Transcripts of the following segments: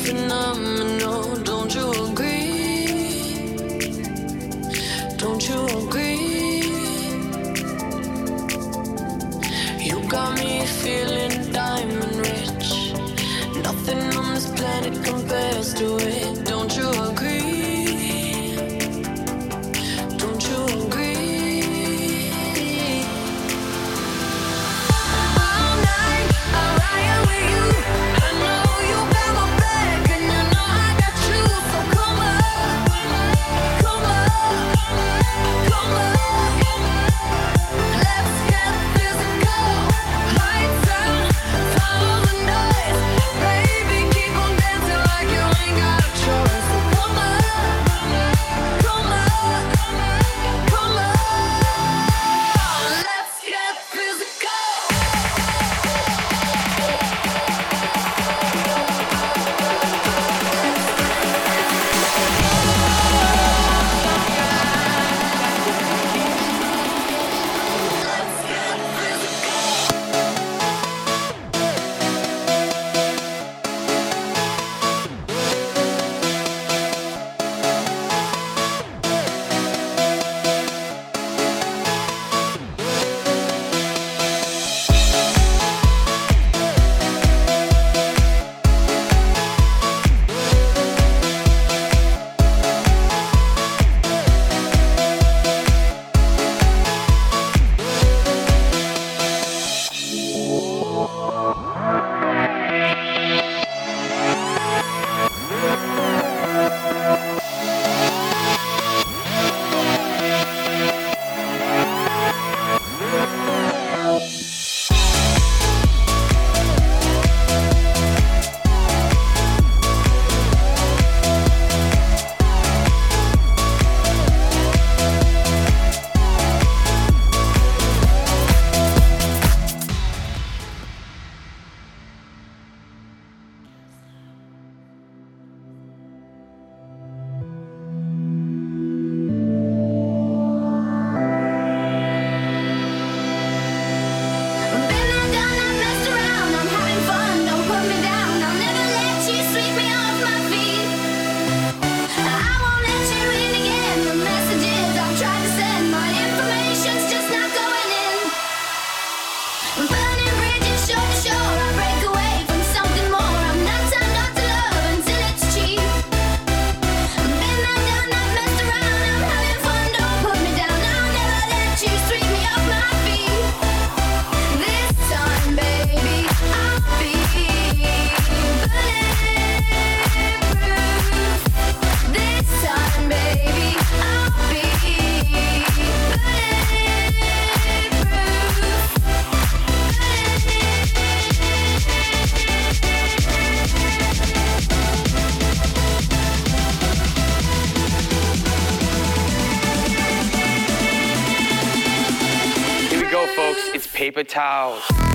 something phenomenal, paper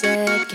Thank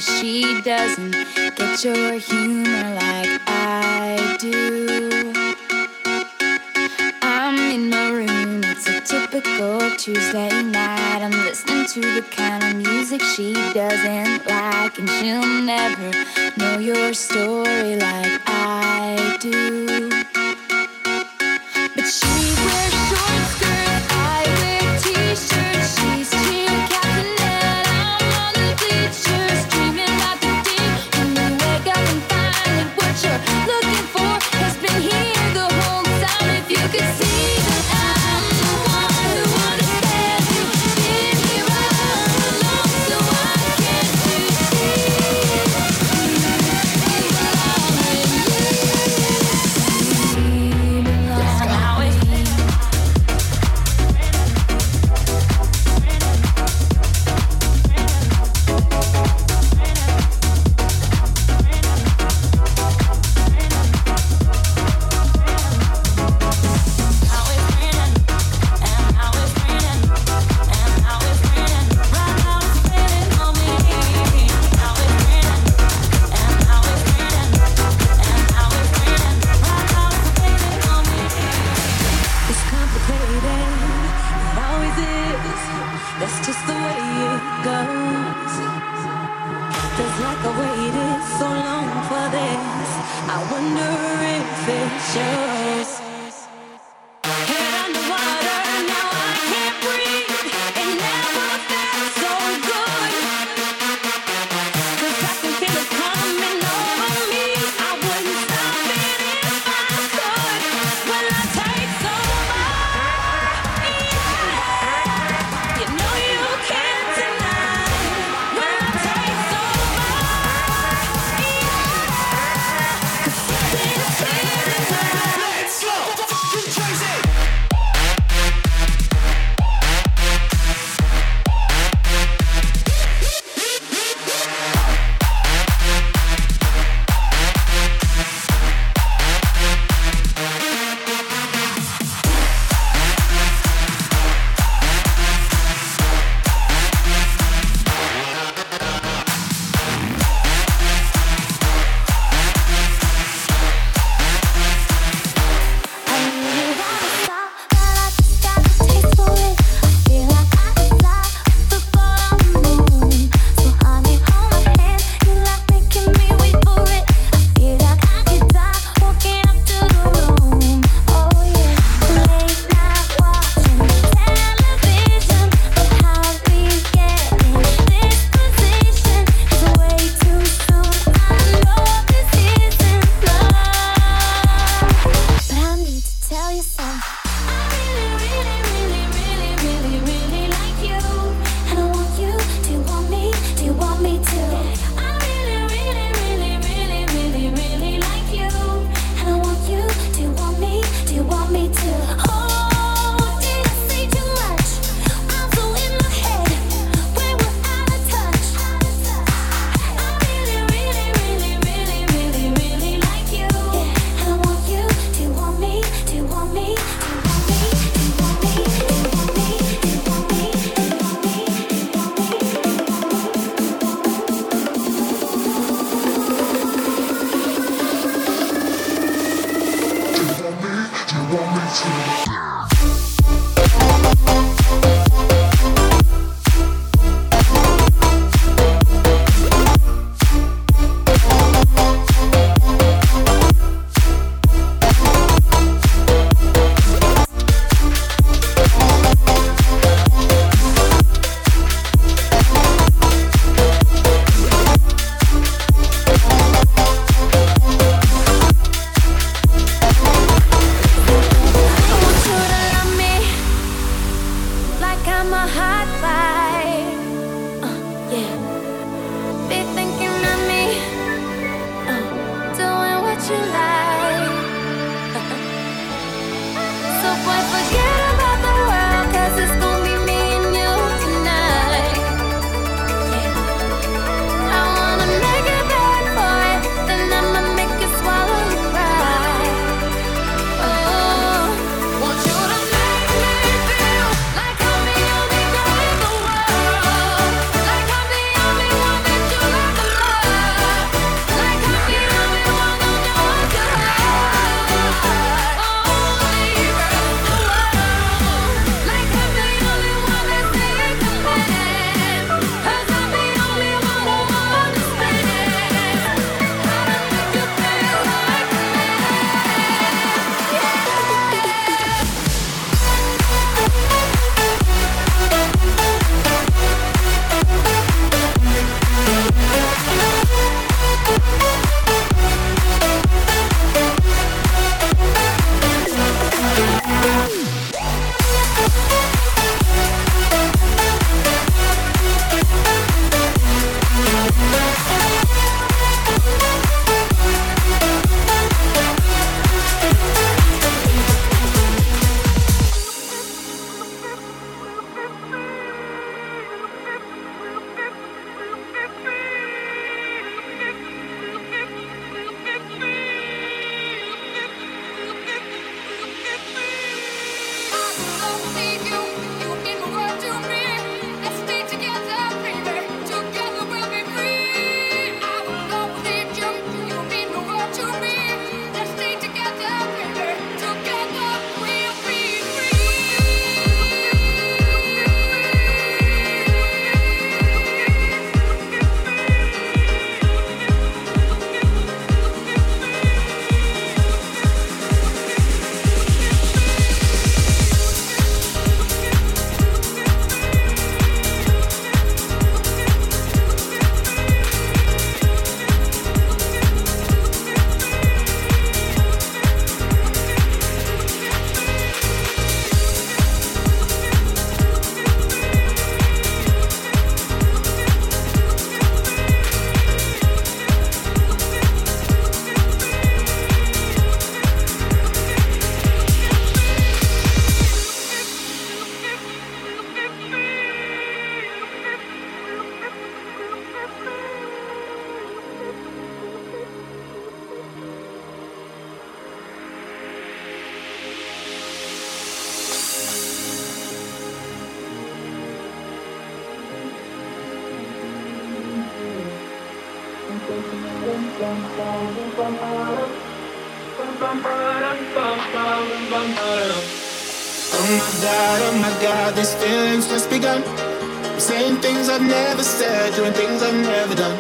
never doing things I've never done.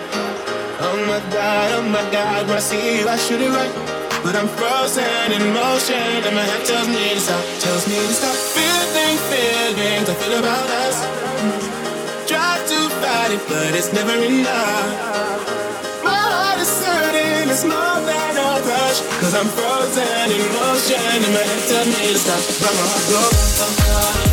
Oh my god, oh my god, when I see you, I should it right. But I'm frozen in motion, and my head tells me to stop, tells me to stop feeling feelings I feel about us. Try to fight it, but it's never enough. My heart is hurting, it's more than a rush. Cause I'm frozen in motion, and my head tells me to stop. But my heart goes. Oh That's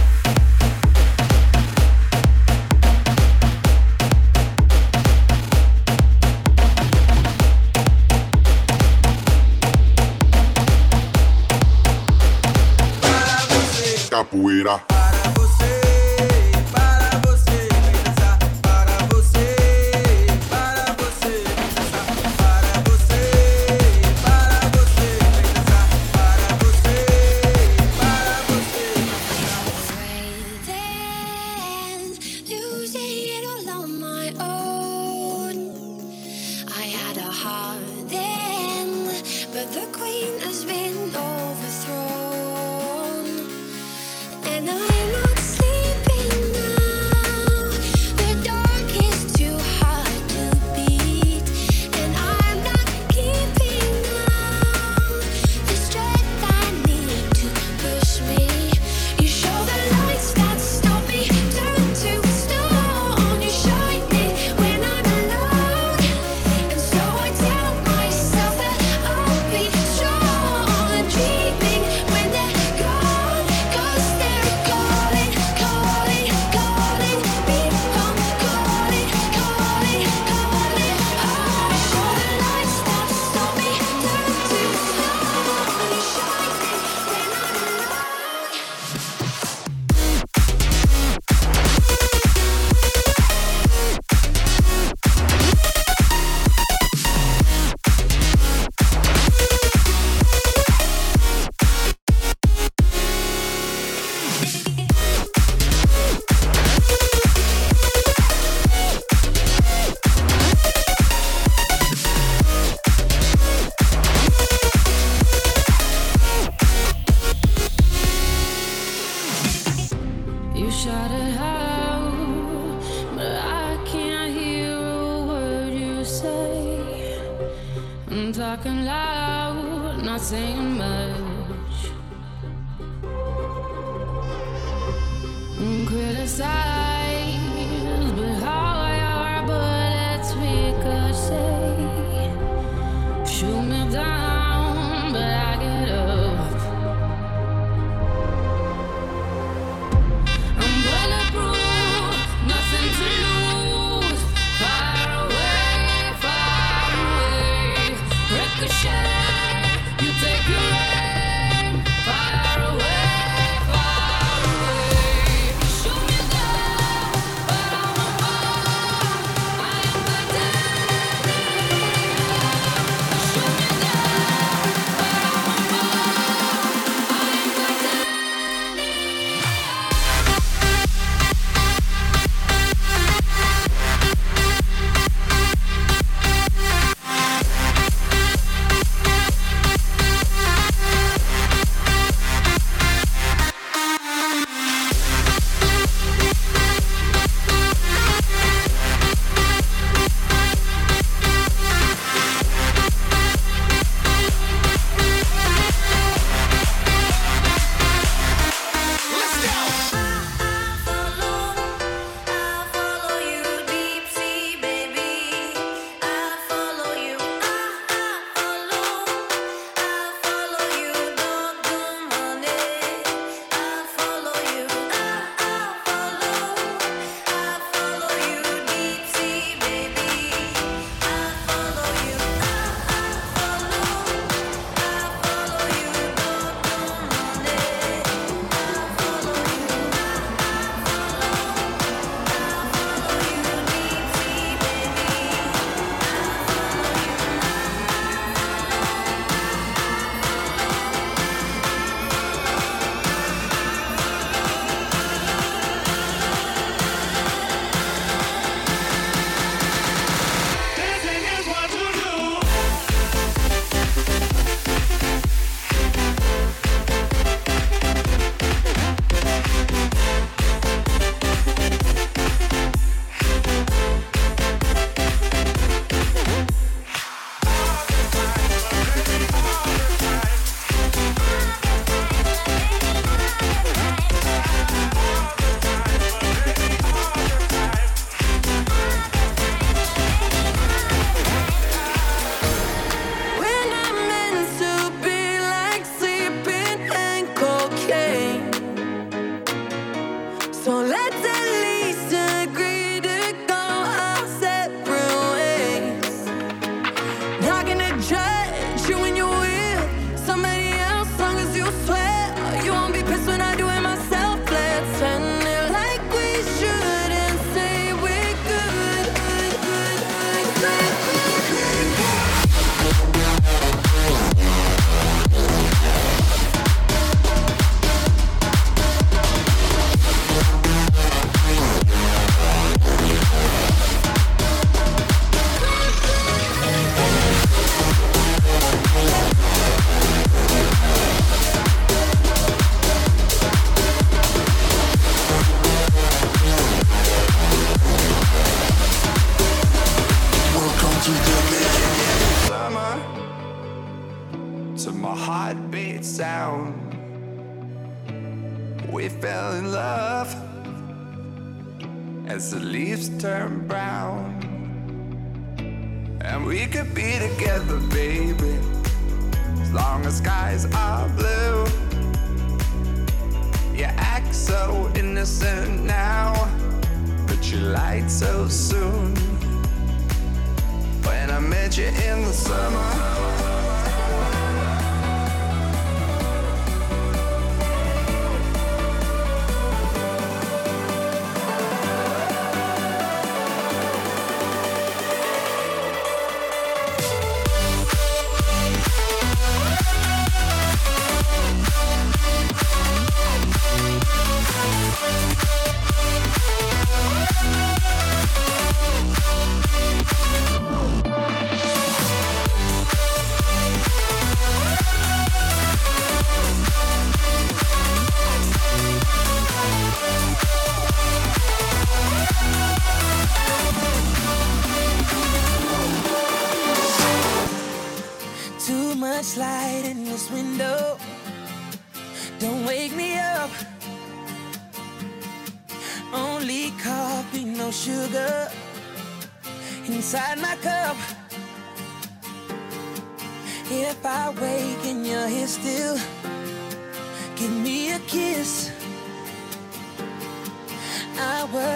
capoeira. criticize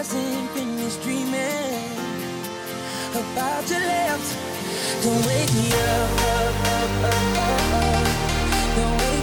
I wasn't finished dreaming about your lips. Don't wake me up, up, up, up, up, up. Don't wake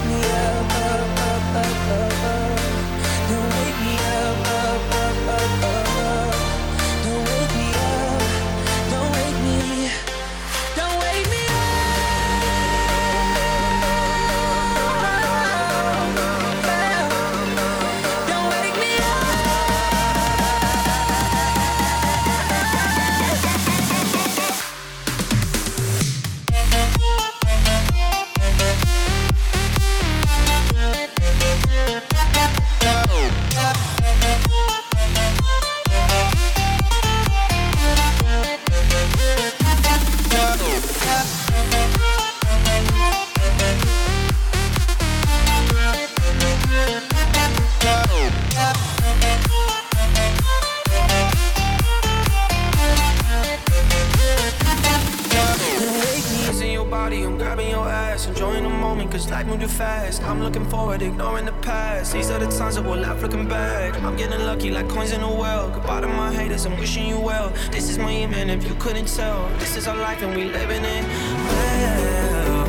enjoying the moment, cause life moved too fast. I'm looking forward, ignoring the past. These are the times that we'll laugh looking back. I'm getting lucky like coins in a well. Goodbye to my haters, I'm wishing you well. This is my amen if you couldn't tell. This is our life and we living it well.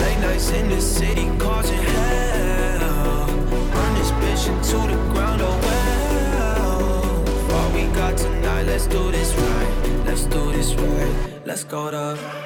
Late nights in the city causing hell. Burn this bitch into the ground, oh well. All we got tonight, let's do this right. Let's do this right. Let's go to